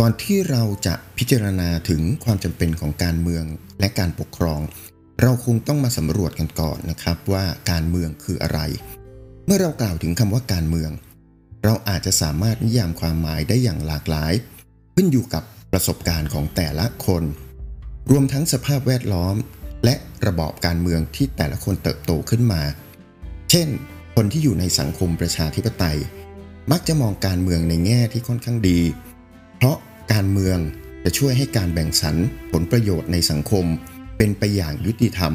ก่อนที่เราจะพิจารณาถึงความจำเป็นของการเมืองและการปกครอง เราคงต้องมาสำรวจกันก่อนนะครับว่าการเมืองคืออะไร เมื่อเรากล่าวถึงคำว่าการเมือง เราอาจจะสามารถนิยามความหมายได้อย่างหลากหลาย ขึ้นอยู่กับประสบการณ์ของแต่ละคน รวมทั้งสภาพแวดล้อม และระบอบการเมืองที่แต่ละคนเติบโตขึ้นมา เช่น คนที่อยู่ในสังคมประชาธิปไตย มักจะมองการเมืองในแง่ที่ค่อนข้างดี เพราะ การเมืองจะช่วยให้การแบ่งสรรผลประโยชน์ในสังคมเป็นไปอย่างยุติธรรม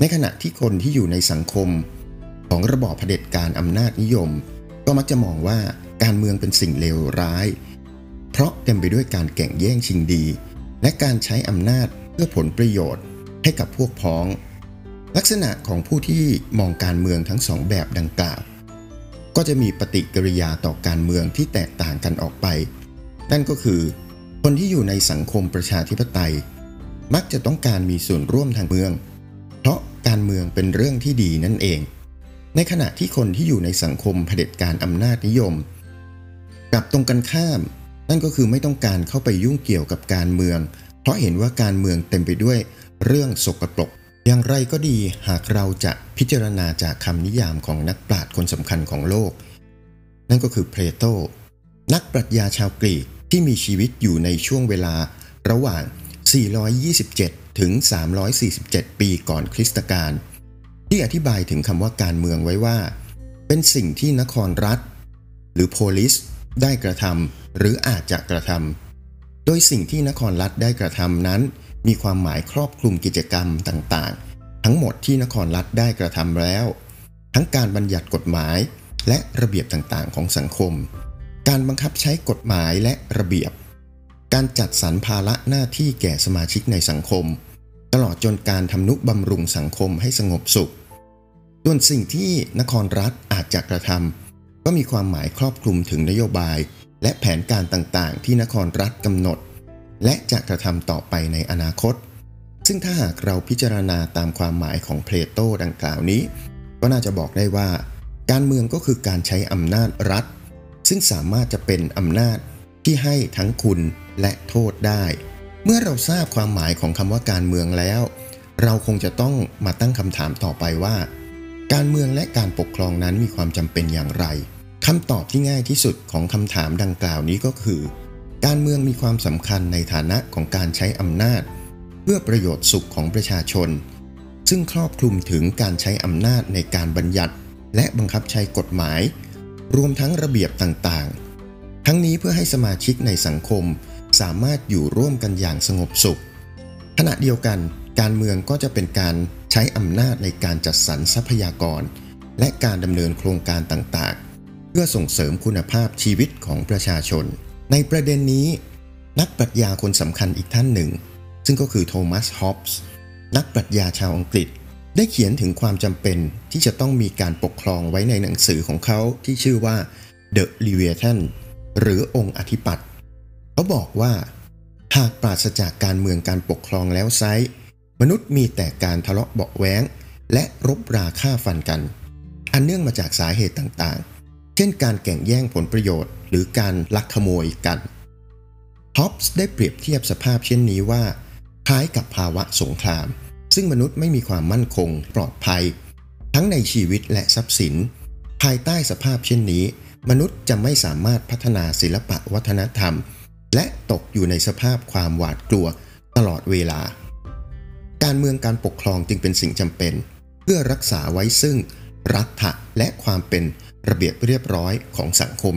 ในขณะที่คนที่อยู่ในสังคม ของระบอบเผด็จการอำนาจนิยม ก็มักจะมองว่าการเมืองเป็นสิ่งเลวร้าย เพราะเต็มไปด้วยการแข่งแย่งชิงดี และการใช้อำนาจเพื่อผลประโยชน์ให้กับพวกพ้อง ลักษณะของผู้ที่มองการเมืองทั้งสองแบบดังกล่าว ก็จะมีปฏิกิริยาต่อการเมืองที่แตกต่างกันออกไป นั่นก็คือ คนที่อยู่ในสังคมประชาธิปไตย มักจะต้องการมีส่วนร่วมทางเมือง เพราะการเมืองเป็นเรื่องที่ดีนั่นเอง ในขณะที่คนที่อยู่ในสังคมเผด็จการอำนาจนิยมกลับตรงกันข้าม นั่นก็คือไม่ต้องการเข้าไปยุ่งเกี่ยวกับการเมือง เพราะเห็นว่าการเมืองเต็มไปด้วยเรื่องสกปรกอย่างไรก็ดีหากเราจะพิจารณาจากคำนิยามของนักปราชญ์คนสำคัญของโลก นั่นก็คือเพลโต นักปรัชญาชาวกรีก ที่มีชีวิตอยู่ในช่วงเวลาระหว่าง 427 ถึง 347 ปีก่อนคริสตกาลที่อธิบายถึงคำว่าการเมืองไว้ว่า เป็นสิ่งที่นครรัฐ หรือโพลิสได้กระทำหรืออาจจะกระทำโดยสิ่งที่นครรัฐได้กระทำนั้น มีความหมายครอบคลุมกิจกรรมต่างๆ ทั้งหมดที่นครรัฐได้กระทำแล้ว ทั้งการบัญญัติกฎหมายและระเบียบต่างๆ ของสังคม การบังคับใช้กฎหมายและระเบียบ การจัดสรรภาระหน้าที่แก่สมาชิกในสังคม ตลอดจนการทำนุบำรุงสังคมให้สงบสุข ส่วนสิ่งที่นครรัฐอาจจะกระทำก็มีความหมายครอบคลุมถึงนโยบาย และแผนการต่างๆ ที่นครรัฐกำหนด และจะกระทำต่อไปในอนาคต ซึ่งถ้าหากเราพิจารณาตามความหมายของเพลโตดังกล่าวนี้ ก็น่าจะบอกได้ว่า การเมืองก็คือการใช้อำนาจรัฐ ซึ่งสามารถจะเป็นอำนาจที่ให้ทั้งคุณและโทษได้ เมื่อเราทราบความหมายของคำว่าการเมืองแล้ว เราคงจะต้องมาตั้งคำถามต่อไปว่า การเมืองและการปกครองนั้นมีความจำเป็นอย่างไรคำตอบที่ง่ายที่สุดของคำถามดังกล่าวนี้ก็คือ การเมืองมีความสำคัญในฐานะของการใช้อำนาจ เพื่อประโยชน์สุขของประชาชน ซึ่งครอบคลุมถึงการใช้อำนาจในการบัญญัติ และบังคับใช้กฎหมาย รวมทั้งระเบียบต่างๆ ทั้งนี้เพื่อให้สมาชิกในสังคมสามารถอยู่ร่วมกันอย่างสงบสุข ขณะเดียวกัน การเมืองก็จะเป็นการใช้อำนาจในการจัดสรรทรัพยากร และการดำเนินโครงการต่างๆ เพื่อส่งเสริมคุณภาพชีวิตของประชาชน ในประเด็นนี้ นักปรัชญาคนสำคัญอีกท่านหนึ่ง ซึ่งก็คือโทมัส ฮอปส์ นักปรัชญาชาวอังกฤษ ได้เขียนถึงความจำเป็นที่จะต้องมีการปกครองไว้ในหนังสือของเขาที่ชื่อว่า The Leviathan หรือองค์อธิปัตย์เขาบอกว่า หากปราศจากการเมืองการปกครองแล้วไซมนุษย์มีแต่การทะเลาะเบาะแว้ง และรบราฆ่าฟันกัน อันเนื่องมาจากสาเหตุต่างๆ เช่นการแข่งแย่งผลประโยชน์ หรือการลักขโมยกันฮอปส์ได้เปรียบเทียบสภาพเช่นนี้ว่า คล้ายกับภาวะสงคราม ซึ่งมนุษย์ไม่มีความมั่นคง ปลอดภัย ทั้งในชีวิตและทรัพย์สิน ภายใต้สภาพเช่นนี้ มนุษย์จะไม่สามารถพัฒนาศิลปะวัฒนธรรม และตกอยู่ในสภาพความหวาดกลัวตลอดเวลา การเมืองการปกครองจึงเป็นสิ่งจำเป็น เพื่อรักษาไว้ซึ่ง รัฐะและความเป็นระเบียบเรียบร้อยของสังคม